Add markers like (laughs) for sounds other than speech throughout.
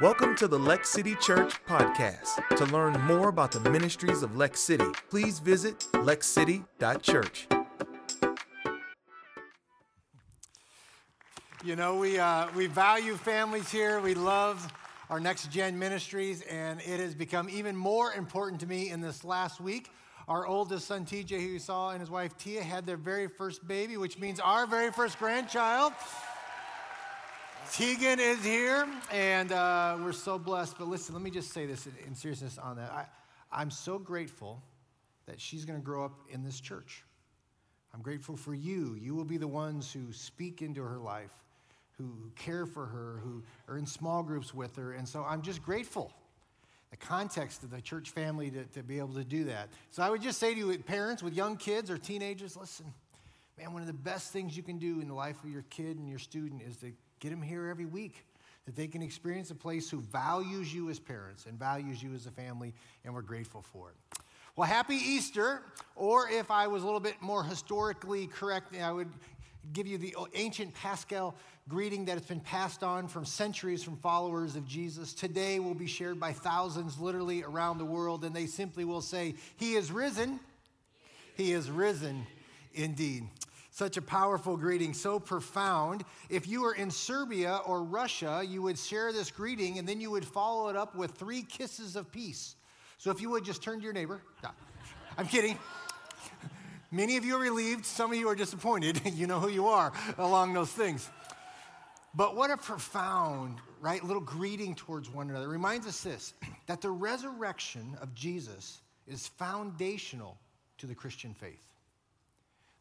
Welcome to the Lex City Church podcast. To learn more about the ministries of Lex City, please visit lexcity.church. You know, we, uh, we value families here. We love our next gen ministries, and it has become even more important to me in this last week. Our oldest son, TJ, who you saw, and his wife, Tia, had their very first baby, which means our very first grandchild. Tegan is here, and uh, we're so blessed. But listen, let me just say this in, in seriousness on that. I, I'm so grateful that she's going to grow up in this church. I'm grateful for you. You will be the ones who speak into her life, who, care for her, who are in small groups with her. And so I'm just grateful the context of the church family to, to be able to do that. So I would just say to you, parents with young kids or teenagers, listen, man, one of the best things you can do in the life of your kid and your student is to get them here every week. That they can experience a place who values you as parents and values you as a family, and we're grateful for it. Well, happy Easter, or if I was a little bit more historically correct, I would give you the ancient Paschal greeting that has been passed on from centuries from followers of Jesus. Today will be shared by thousands literally around the world, and they simply will say, He is risen. He is risen indeed. Such a powerful greeting, so profound. If you were in Serbia or Russia, you would share this greeting and then you would follow it up with three kisses of peace. So if you would just turn to your neighbor. I'm kidding. Many of you are relieved, some of you are disappointed. (laughs) you know who you are along those things. But what a profound, right, little greeting towards one another. It reminds us this (clears throat) that the resurrection of Jesus is foundational to the Christian faith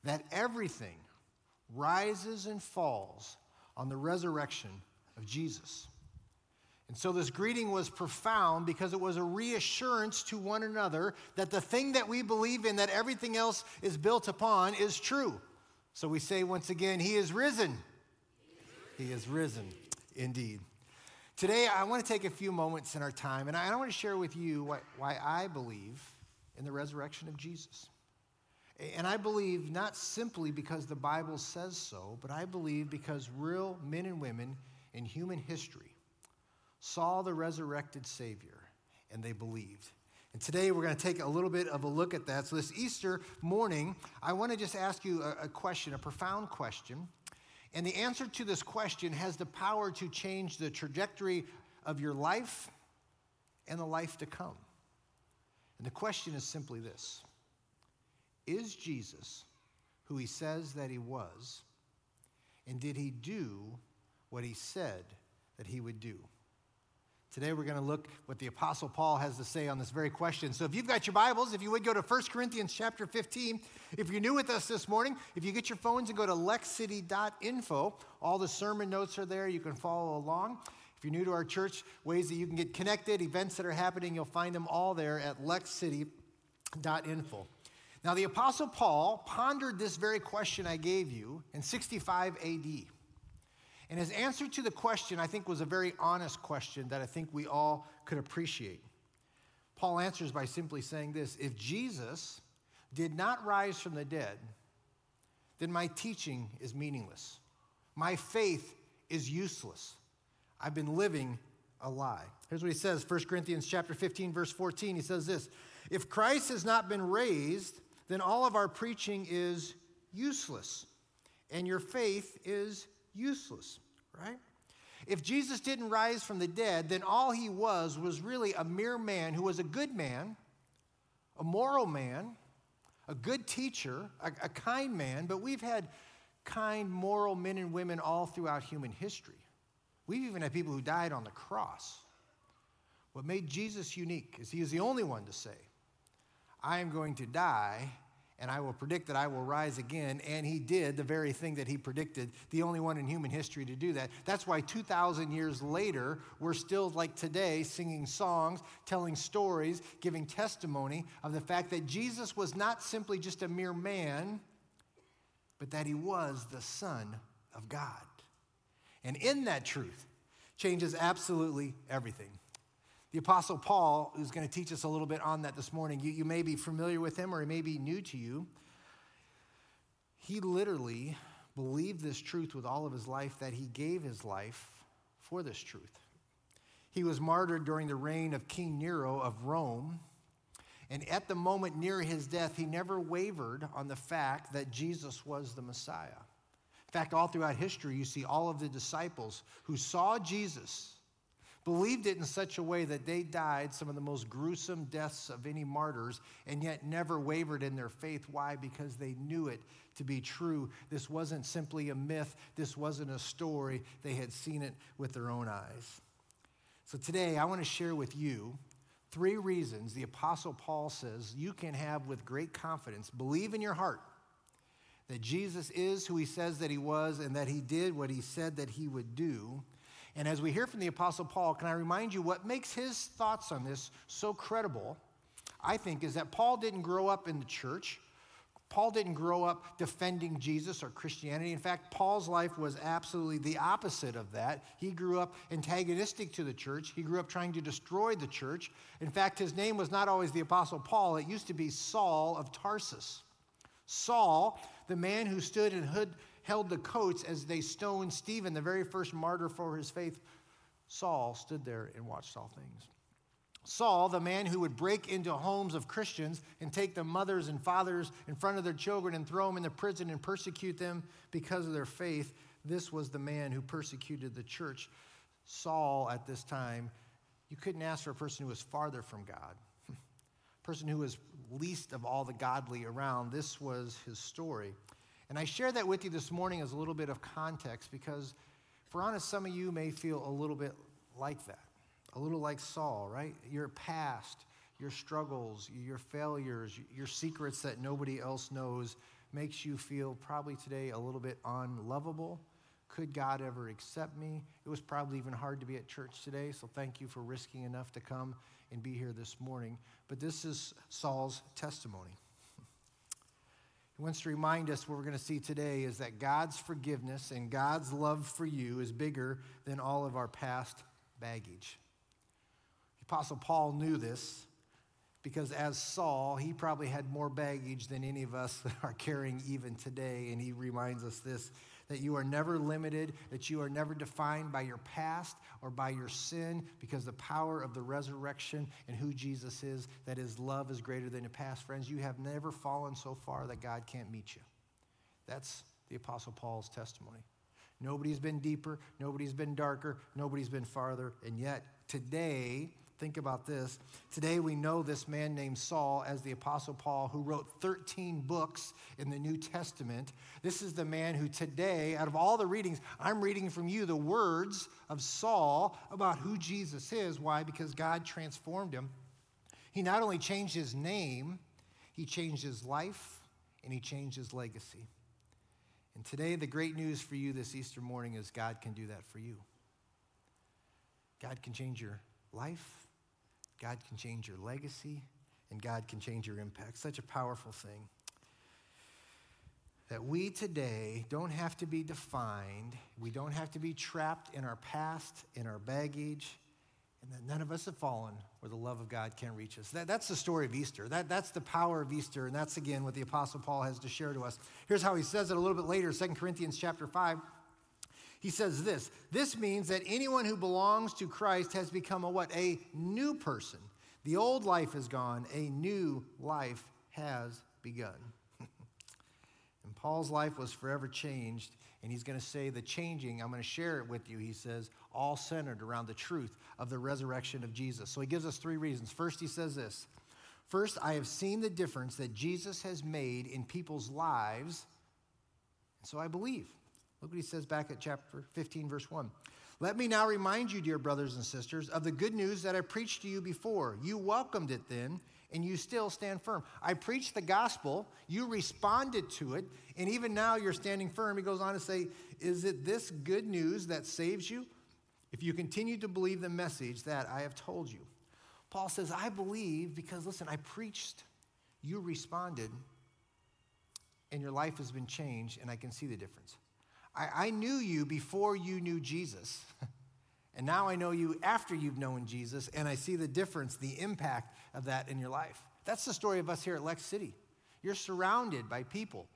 that everything rises and falls on the resurrection of Jesus. And so this greeting was profound because it was a reassurance to one another that the thing that we believe in, that everything else is built upon, is true. So we say once again, He is risen. He is risen, indeed. Today, I want to take a few moments in our time, and I want to share with you why, why I believe in the resurrection of Jesus. And I believe not simply because the Bible says so, but I believe because real men and women in human history saw the resurrected Savior and they believed. And today we're going to take a little bit of a look at that. So, this Easter morning, I want to just ask you a, question, a profound question. And the answer to this question has the power to change the trajectory of your life and the life to come. And the question is simply this is Jesus who he says that he was? And did he do what he said that he would do? Today we're going to look what the apostle Paul has to say on this very question. So if you've got your Bibles, if you would go to 1 Corinthians chapter 15. If you're new with us this morning, if you get your phones and go to lexcity.info, all the sermon notes are there. You can follow along. If you're new to our church, ways that you can get connected, events that are happening, you'll find them all there at lexcity.info. Now, the Apostle Paul pondered this very question I gave you in 65 AD. And his answer to the question, I think, was a very honest question that I think we all could appreciate. Paul answers by simply saying this If Jesus did not rise from the dead, then my teaching is meaningless. My faith is useless. I've been living a lie. Here's what he says 1 Corinthians chapter 15 verse 14 he says this If Christ has not been raised then all of our preaching is useless and your faith is useless, right? If Jesus didn't rise from the dead, then all he was was really a mere man who was a good man, a moral man, a good teacher, a, a kind man, but we've had kind, moral men and women all throughout human history. We've even had people who died on the cross. What made Jesus unique is he was the only one to say, I am going to die and I will predict that I will rise again. And he did the very thing that he predicted, the only one in human history to do that. That's why 2,000 years later, we're still like today singing songs, telling stories, giving testimony of the fact that Jesus was not simply just a mere man, but that he was the Son of God. And in that truth, changes absolutely everything. The Apostle Paul, who's going to teach us a little bit on that this morning, you, you may be familiar with him or he may be new to you. He literally believed this truth with all of his life that he gave his life for this truth. He was martyred during the reign of King Nero of Rome. And at the moment near his death, he never wavered on the fact that Jesus was the Messiah. In fact, all throughout history, you see all of the disciples who saw Jesus, believed it in such a way that they died some of the most gruesome deaths of any martyrs, and yet never wavered in their faith. Why? Because they knew it to be true. This wasn't simply a myth, this wasn't a story. They had seen it with their own eyes. So today, I want to share with you three reasons the Apostle Paul says you can have with great confidence believe in your heart that Jesus is who he says that he was and that he did what he said that he would do. And as we hear from the Apostle Paul, can I remind you what makes his thoughts on this so credible? I think is that Paul didn't grow up in the church. Paul didn't grow up defending Jesus or Christianity. In fact, Paul's life was absolutely the opposite of that. He grew up antagonistic to the church. He grew up trying to destroy the church. In fact, his name was not always the Apostle Paul, it used to be Saul of Tarsus. Saul, the man who stood and hood, held the coats as they stoned Stephen, the very first martyr for his faith, Saul stood there and watched all things. Saul, the man who would break into homes of Christians and take the mothers and fathers in front of their children and throw them in the prison and persecute them because of their faith, this was the man who persecuted the church. Saul, at this time, you couldn't ask for a person who was farther from God, a (laughs) person who was least of all the godly around. This was his story. And I share that with you this morning as a little bit of context because, for honest, some of you may feel a little bit like that, a little like Saul, right? Your past, your struggles, your failures, your secrets that nobody else knows makes you feel probably today a little bit unlovable. Could God ever accept me? It was probably even hard to be at church today, so thank you for risking enough to come and be here this morning. But this is Saul's testimony. He wants to remind us what we're going to see today is that God's forgiveness and God's love for you is bigger than all of our past baggage. The Apostle Paul knew this because as Saul, he probably had more baggage than any of us that (laughs) are carrying even today. And he reminds us this that you are never limited, that you are never defined by your past or by your sin, because the power of the resurrection and who Jesus is, that his love is greater than your past. Friends, you have never fallen so far that God can't meet you. That's the Apostle Paul's testimony. Nobody's been deeper, nobody's been darker, nobody's been farther, and yet today, Think about this. Today we know this man named Saul as the Apostle Paul, who wrote 13 books in the New Testament. This is the man who today, out of all the readings, I'm reading from you the words of Saul about who Jesus is. Why? Because God transformed him. He not only changed his name, he changed his life and he changed his legacy. And today, the great news for you this Easter morning is God can do that for you. God can change your life. God can change your legacy and God can change your impact. Such a powerful thing. That we today don't have to be defined, we don't have to be trapped in our past, in our baggage, and that none of us have fallen where the love of God can't reach us. That, that's the story of Easter. That, that's the power of Easter, and that's again what the Apostle Paul has to share to us. Here's how he says it a little bit later, 2 Corinthians chapter 5. He says this This means that anyone who belongs to Christ has become a what? A new person. The old life is gone, a new life has begun. (laughs) and Paul's life was forever changed, and he's going to say the changing, I'm going to share it with you, he says, all centered around the truth of the resurrection of Jesus. So he gives us three reasons. First, he says this First, I have seen the difference that Jesus has made in people's lives, and so I believe. Look what he says back at chapter 15, verse 1. Let me now remind you, dear brothers and sisters, of the good news that I preached to you before. You welcomed it then, and you still stand firm. I preached the gospel, you responded to it, and even now you're standing firm. He goes on to say, Is it this good news that saves you? If you continue to believe the message that I have told you. Paul says, I believe because, listen, I preached, you responded, and your life has been changed, and I can see the difference. I, I knew you before you knew Jesus. (laughs) and now I know you after you've known Jesus, and I see the difference, the impact of that in your life. That's the story of us here at Lex City. You're surrounded by people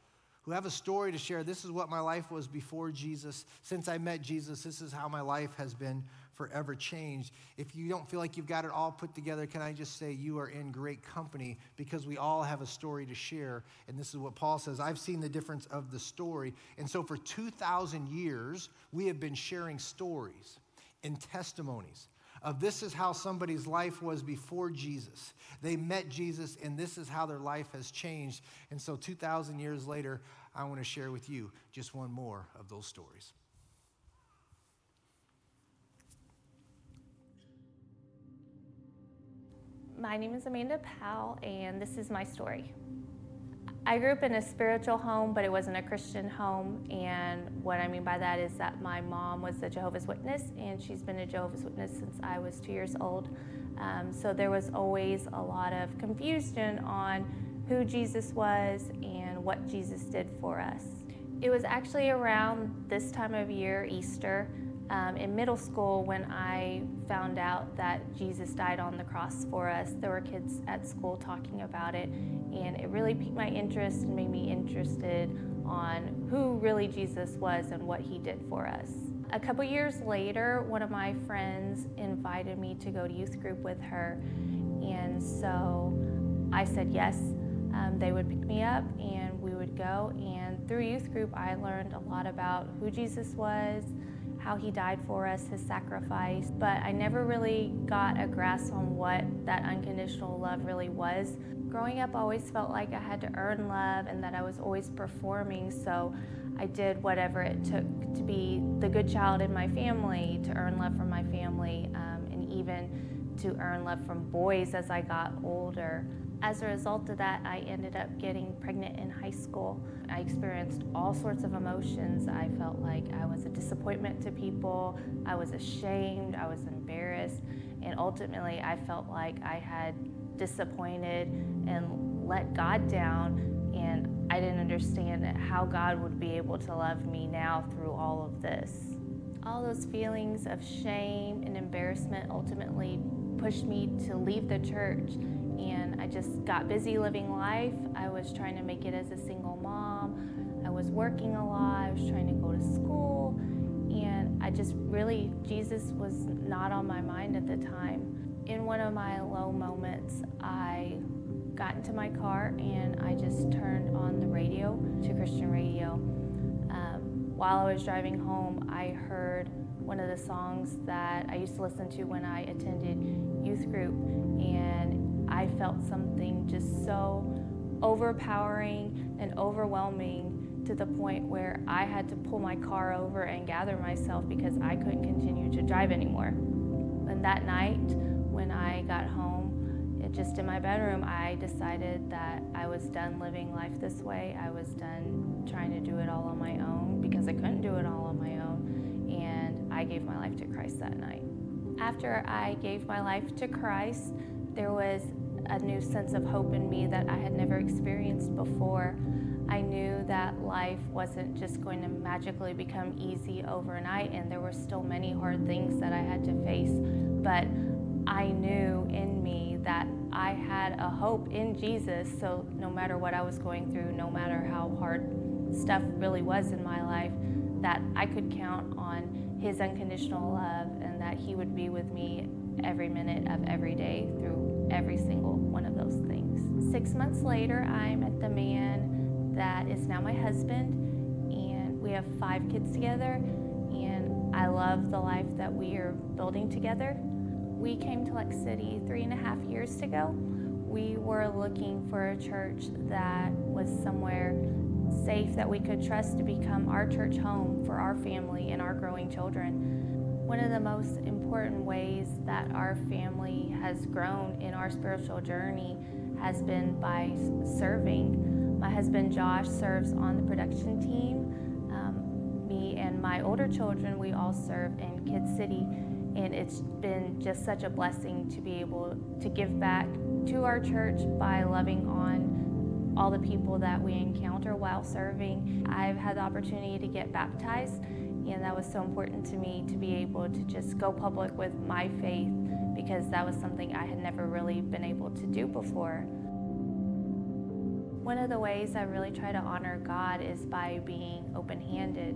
who have a story to share. This is what my life was before Jesus. Since I met Jesus, this is how my life has been forever changed. If you don't feel like you've got it all put together, can I just say you are in great company because we all have a story to share. And this is what Paul says I've seen the difference of the story. And so for 2,000 years, we have been sharing stories and testimonies of this is how somebody's life was before Jesus. They met Jesus, and this is how their life has changed. And so, 2,000 years later, I want to share with you just one more of those stories. My name is Amanda Powell, and this is my story. I grew up in a spiritual home, but it wasn't a Christian home. And what I mean by that is that my mom was a Jehovah's Witness, and she's been a Jehovah's Witness since I was two years old. Um, so there was always a lot of confusion on who Jesus was and what Jesus did for us. It was actually around this time of year, Easter, um, in middle school when I found out that Jesus died on the cross for us. There were kids at school talking about it, and it really piqued my interest and made me interested on who really Jesus was and what he did for us. A couple years later, one of my friends invited me to go to youth group with her, and so I said yes. Um, they would pick me up and we would go. And through youth group, I learned a lot about who Jesus was, how he died for us, his sacrifice, but I never really got a grasp on what that unconditional love really was. Growing up, I always felt like I had to earn love and that I was always performing, so I did whatever it took to be the good child in my family, to earn love from my family, um, and even to earn love from boys as I got older. As a result of that, I ended up getting pregnant in high school. I experienced all sorts of emotions. I felt like I was a disappointment to people, I was ashamed, I was embarrassed, and ultimately, I felt like I had disappointed and let God down, and I didn't understand how God would be able to love me now through all of this. All those feelings of shame and embarrassment ultimately pushed me to leave the church and I just got busy living life. I was trying to make it as a single mom. I was working a lot. I was trying to go to school. And I just really, Jesus was not on my mind at the time. In one of my low moments, I got into my car and I just turned on the radio to Christian radio. Um, while I was driving home, I heard one of the songs that I used to listen to when I attended youth group. And I felt something just so overpowering and overwhelming to the point where I had to pull my car over and gather myself because I couldn't continue to drive anymore. And that night, when I got home, it, just in my bedroom, I decided that I was done living life this way. I was done trying to do it all on my own because I couldn't do it all on my own. And I gave my life to Christ that night. After I gave my life to Christ, there was a new sense of hope in me that I had never experienced before. I knew that life wasn't just going to magically become easy overnight, and there were still many hard things that I had to face. But I knew in me that I had a hope in Jesus. So no matter what I was going through, no matter how hard stuff really was in my life, that I could count on His unconditional love and that He would be with me every minute of every day through every single one of those things. Six months later, I met the man that is now my husband, and we have five kids together, and I love the life that we are building together. We came to Lex City three and a half years ago. We were looking for a church that was somewhere safe that we could trust to become our church home for our family and our growing children. One of the most important ways that our family has grown in our spiritual journey has been by serving. My husband Josh serves on the production team. Um, me and my older children, we all serve in Kid City, and it's been just such a blessing to be able to give back to our church by loving on all the people that we encounter while serving. I've had the opportunity to get baptized and that was so important to me to be able to just go public with my faith because that was something I had never really been able to do before. One of the ways I really try to honor God is by being open handed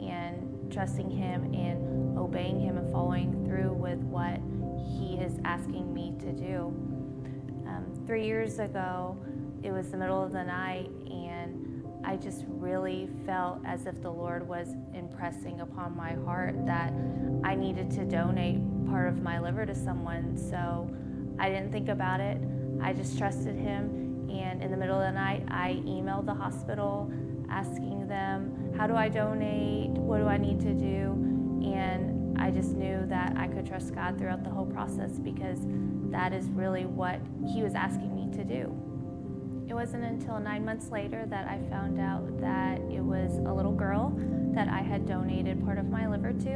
and trusting Him and obeying Him and following through with what He is asking me to do. Um, three years ago, it was the middle of the night, I just really felt as if the Lord was impressing upon my heart that I needed to donate part of my liver to someone. So I didn't think about it. I just trusted Him. And in the middle of the night, I emailed the hospital asking them, How do I donate? What do I need to do? And I just knew that I could trust God throughout the whole process because that is really what He was asking me to do. It wasn't until nine months later that I found out that it was a little girl that I had donated part of my liver to,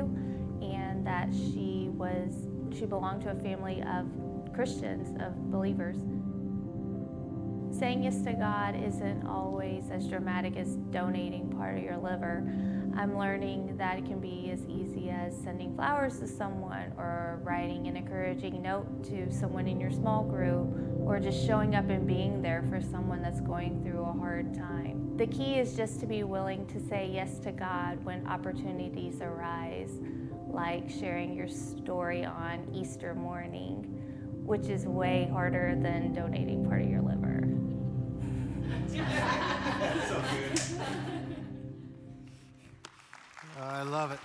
and that she was she belonged to a family of Christians, of believers. Saying yes to God isn't always as dramatic as donating part of your liver. I'm learning that it can be as easy as sending flowers to someone or writing an encouraging note to someone in your small group or just showing up and being there for someone that's going through a hard time. The key is just to be willing to say yes to God when opportunities arise, like sharing your story on Easter morning, which is way harder than donating part of your liver. (laughs) so good. I love it.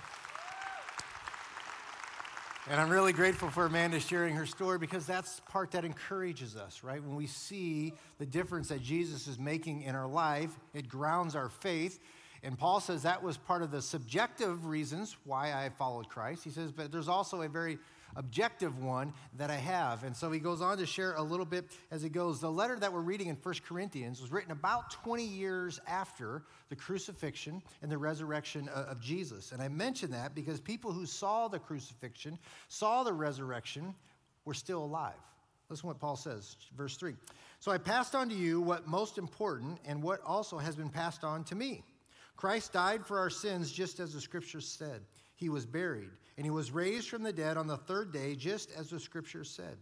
And I'm really grateful for Amanda sharing her story because that's part that encourages us, right? When we see the difference that Jesus is making in our life, it grounds our faith. And Paul says that was part of the subjective reasons why I followed Christ. He says, but there's also a very objective one that I have. And so he goes on to share a little bit as he goes. The letter that we're reading in 1 Corinthians was written about 20 years after the crucifixion and the resurrection uh, of Jesus. And I mention that because people who saw the crucifixion, saw the resurrection, were still alive. Listen what Paul says, verse 3. So I passed on to you what most important and what also has been passed on to me. Christ died for our sins just as the scriptures said. He was buried and he was raised from the dead on the third day, just as the scripture said.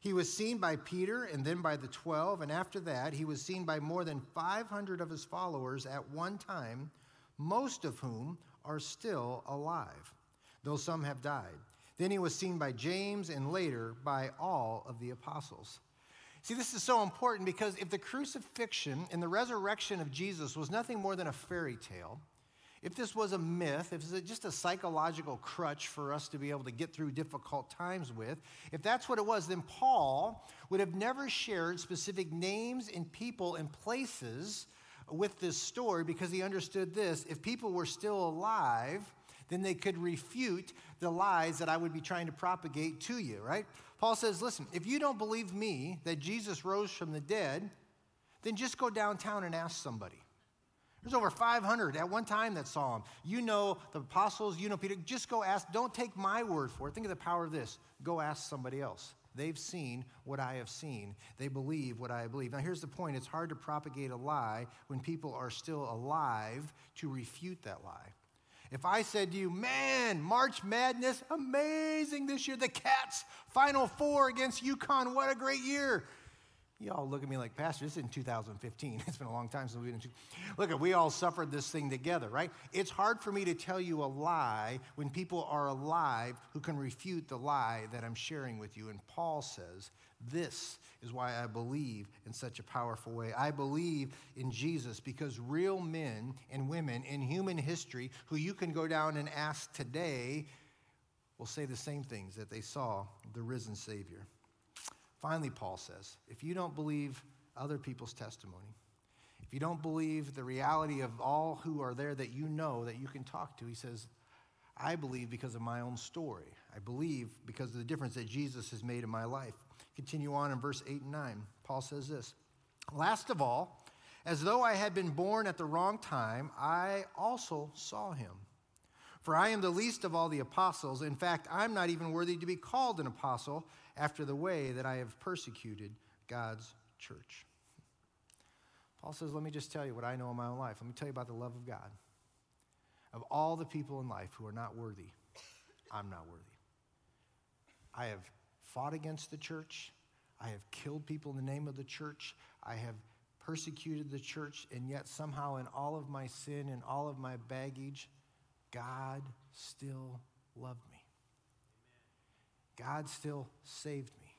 He was seen by Peter and then by the 12, and after that, he was seen by more than 500 of his followers at one time, most of whom are still alive, though some have died. Then he was seen by James and later by all of the apostles. See, this is so important because if the crucifixion and the resurrection of Jesus was nothing more than a fairy tale, if this was a myth, if it's just a psychological crutch for us to be able to get through difficult times with, if that's what it was, then Paul would have never shared specific names and people and places with this story because he understood this. If people were still alive, then they could refute the lies that I would be trying to propagate to you, right? Paul says, listen, if you don't believe me that Jesus rose from the dead, then just go downtown and ask somebody. There's over 500 at one time that saw him. You know the apostles, you know Peter. Just go ask. Don't take my word for it. Think of the power of this. Go ask somebody else. They've seen what I have seen. They believe what I believe. Now, here's the point it's hard to propagate a lie when people are still alive to refute that lie. If I said to you, man, March Madness, amazing this year, the Cats, Final Four against UConn, what a great year. You all look at me like, Pastor, this is in 2015. (laughs) It's been a long time since we've been. Look, we all suffered this thing together, right? It's hard for me to tell you a lie when people are alive who can refute the lie that I'm sharing with you. And Paul says, This is why I believe in such a powerful way. I believe in Jesus because real men and women in human history who you can go down and ask today will say the same things that they saw the risen Savior. Finally, Paul says, if you don't believe other people's testimony, if you don't believe the reality of all who are there that you know that you can talk to, he says, I believe because of my own story. I believe because of the difference that Jesus has made in my life. Continue on in verse 8 and 9. Paul says this Last of all, as though I had been born at the wrong time, I also saw him. For I am the least of all the apostles. In fact, I'm not even worthy to be called an apostle after the way that I have persecuted God's church. Paul says, Let me just tell you what I know in my own life. Let me tell you about the love of God. Of all the people in life who are not worthy, I'm not worthy. I have fought against the church. I have killed people in the name of the church. I have persecuted the church, and yet somehow in all of my sin and all of my baggage, God still loved me. God still saved me.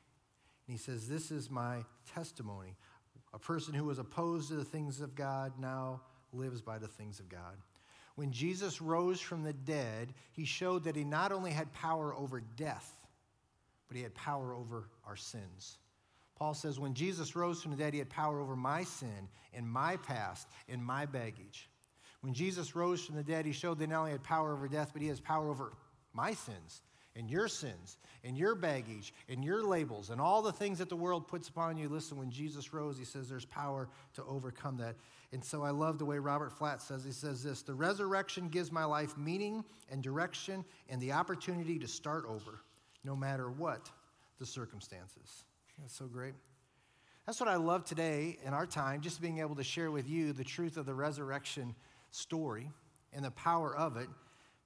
And he says, This is my testimony. A person who was opposed to the things of God now lives by the things of God. When Jesus rose from the dead, he showed that he not only had power over death, but he had power over our sins. Paul says, when Jesus rose from the dead, he had power over my sin and my past and my baggage. When Jesus rose from the dead, he showed that not only had power over death, but he has power over my sins and your sins and your baggage and your labels and all the things that the world puts upon you. Listen, when Jesus rose, he says there's power to overcome that. And so I love the way Robert Flatt says, he says this the resurrection gives my life meaning and direction and the opportunity to start over no matter what the circumstances. That's so great. That's what I love today in our time, just being able to share with you the truth of the resurrection story and the power of it,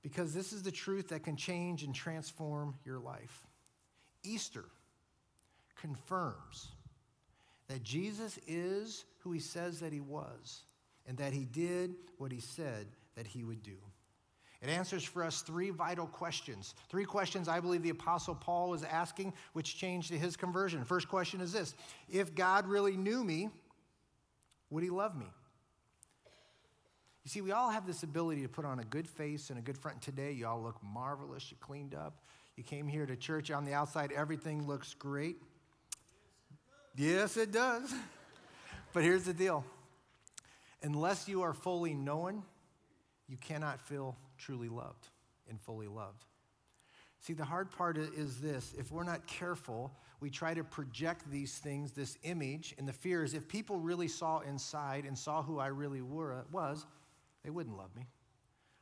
because this is the truth that can change and transform your life. Easter confirms that Jesus is who he says that he was, and that he did what he said that he would do. It answers for us three vital questions. Three questions I believe the Apostle Paul was asking, which changed to his conversion. First question is this If God really knew me, would he love me? You see, we all have this ability to put on a good face and a good front. Today, you all look marvelous. You cleaned up. You came here to church. On the outside, everything looks great. Yes, it does. (laughs) but here's the deal unless you are fully known, you cannot feel truly loved and fully loved. See, the hard part is this if we're not careful, we try to project these things, this image, and the fear is if people really saw inside and saw who I really were, was, they wouldn't love me.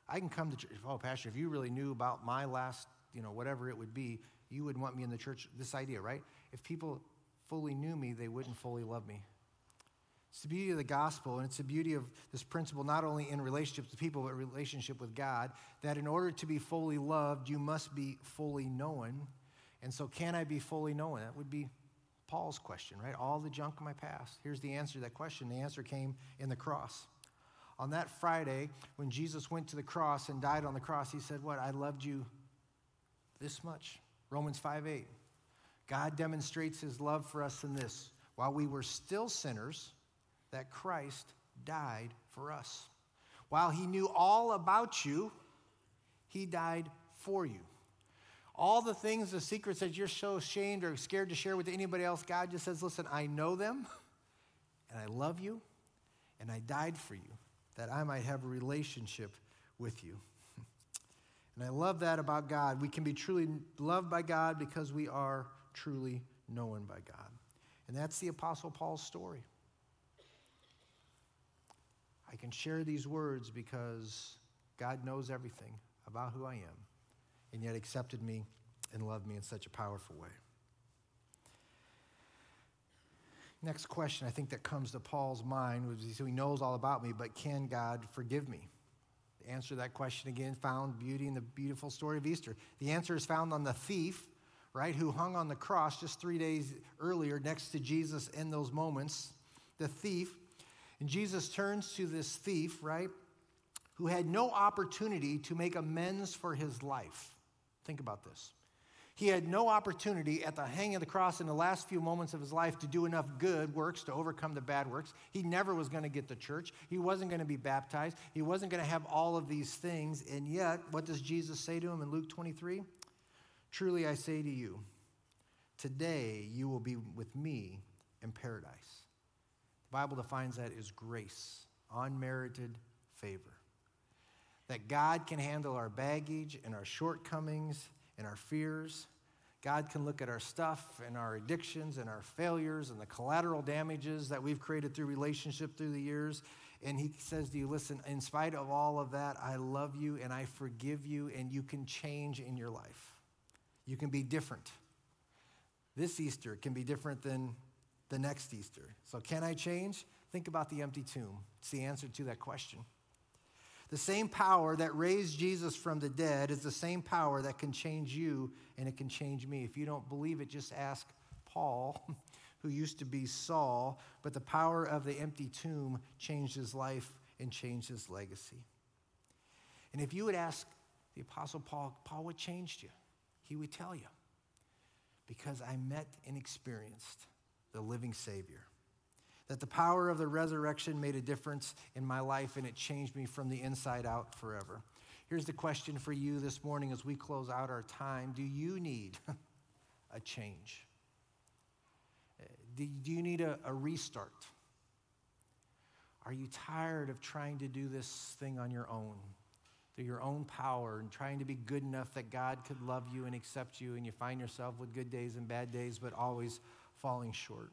I can come to church, oh, Pastor, if you really knew about my last, you know, whatever it would be, you would want me in the church. This idea, right? If people fully knew me, they wouldn't fully love me. It's the beauty of the gospel, and it's the beauty of this principle not only in relationship to people, but relationship with God, that in order to be fully loved, you must be fully known. And so, can I be fully known? That would be Paul's question, right? All the junk in my past. Here's the answer to that question. The answer came in the cross. On that Friday, when Jesus went to the cross and died on the cross, he said, What? I loved you this much. Romans 5 8. God demonstrates his love for us in this. While we were still sinners, that Christ died for us. While he knew all about you, he died for you. All the things, the secrets that you're so ashamed or scared to share with anybody else, God just says, Listen, I know them, and I love you, and I died for you, that I might have a relationship with you. And I love that about God. We can be truly loved by God because we are truly known by God. And that's the Apostle Paul's story. I can share these words because God knows everything about who I am and yet accepted me and loved me in such a powerful way. Next question I think that comes to Paul's mind was he knows all about me, but can God forgive me? The answer to that question again found beauty in the beautiful story of Easter. The answer is found on the thief, right, who hung on the cross just three days earlier next to Jesus in those moments. The thief and Jesus turns to this thief, right, who had no opportunity to make amends for his life. Think about this. He had no opportunity at the hanging of the cross in the last few moments of his life to do enough good works to overcome the bad works. He never was going to get the church. He wasn't going to be baptized. He wasn't going to have all of these things. And yet, what does Jesus say to him in Luke 23? Truly I say to you, today you will be with me in paradise. The Bible defines that as grace, unmerited favor. That God can handle our baggage and our shortcomings and our fears. God can look at our stuff and our addictions and our failures and the collateral damages that we've created through relationship through the years. And He says to you, listen, in spite of all of that, I love you and I forgive you, and you can change in your life. You can be different. This Easter can be different than the next Easter. So, can I change? Think about the empty tomb. It's the answer to that question. The same power that raised Jesus from the dead is the same power that can change you and it can change me. If you don't believe it, just ask Paul, (laughs) who used to be Saul, but the power of the empty tomb changed his life and changed his legacy. And if you would ask the Apostle Paul, Paul, what changed you? He would tell you, because I met and experienced the living Savior. That the power of the resurrection made a difference in my life and it changed me from the inside out forever. Here's the question for you this morning as we close out our time Do you need (laughs) a change? Do you need a, a restart? Are you tired of trying to do this thing on your own, through your own power, and trying to be good enough that God could love you and accept you, and you find yourself with good days and bad days, but always falling short?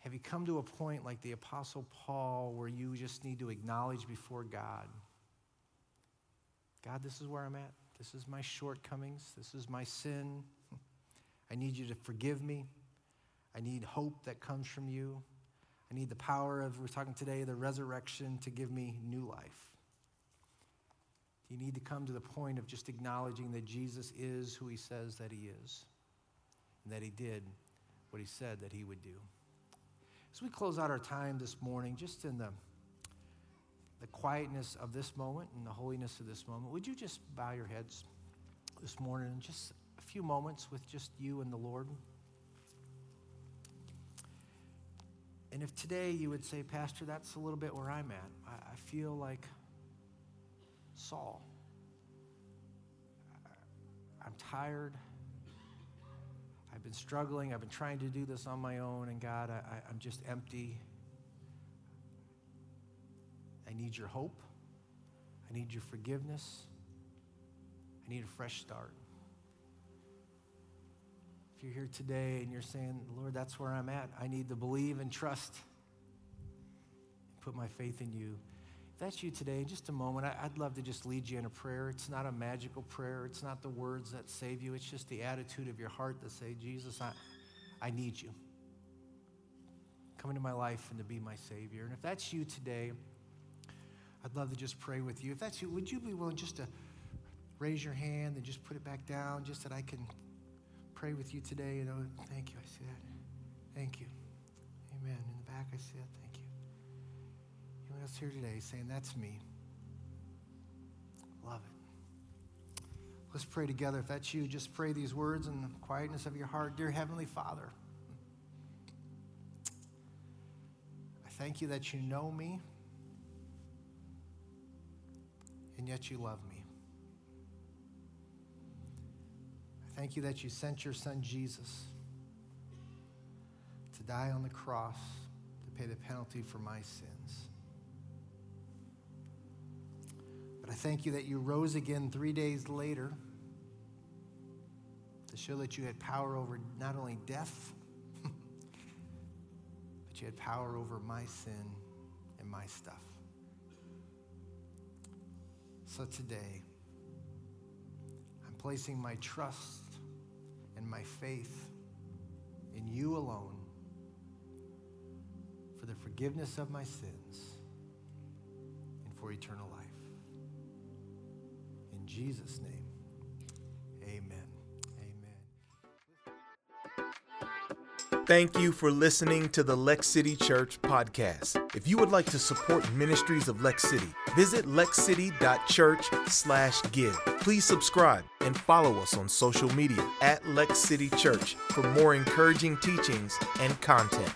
Have you come to a point like the Apostle Paul where you just need to acknowledge before God God, this is where I'm at. This is my shortcomings. This is my sin. I need you to forgive me. I need hope that comes from you. I need the power of, we're talking today, the resurrection to give me new life. You need to come to the point of just acknowledging that Jesus is who he says that he is and that he did what he said that he would do. As we close out our time this morning, just in the, the quietness of this moment and the holiness of this moment, would you just bow your heads this morning and just a few moments with just you and the Lord? And if today you would say, Pastor, that's a little bit where I'm at, I, I feel like Saul. I'm tired. I've been struggling. I've been trying to do this on my own, and God, I, am just empty. I need your hope. I need your forgiveness. I need a fresh start. If you're here today and you're saying, Lord, that's where I'm at, I need to believe and trust and put my faith in you. If that's you today, just a moment, I'd love to just lead you in a prayer. It's not a magical prayer, it's not the words that save you, it's just the attitude of your heart to say, Jesus, I, I need you. Come into my life and to be my Savior. And if that's you today, I'd love to just pray with you. If that's you, would you be willing just to raise your hand and just put it back down just that I can pray with you today. You know, thank you. I see that. Thank you. Amen. In the back, I see that. Thank. Anyone else here today saying, That's me? Love it. Let's pray together. If that's you, just pray these words in the quietness of your heart. Dear Heavenly Father, I thank you that you know me and yet you love me. I thank you that you sent your son Jesus to die on the cross to pay the penalty for my sins. But I thank you that you rose again three days later to show that you had power over not only death, (laughs) but you had power over my sin and my stuff. So today, I'm placing my trust and my faith in you alone for the forgiveness of my sins and for eternal life. Jesus' name, amen. Amen. Thank you for listening to the Lex City Church podcast. If you would like to support ministries of Lex City, visit lexcity.church/give. Please subscribe and follow us on social media at Lex City Church for more encouraging teachings and content.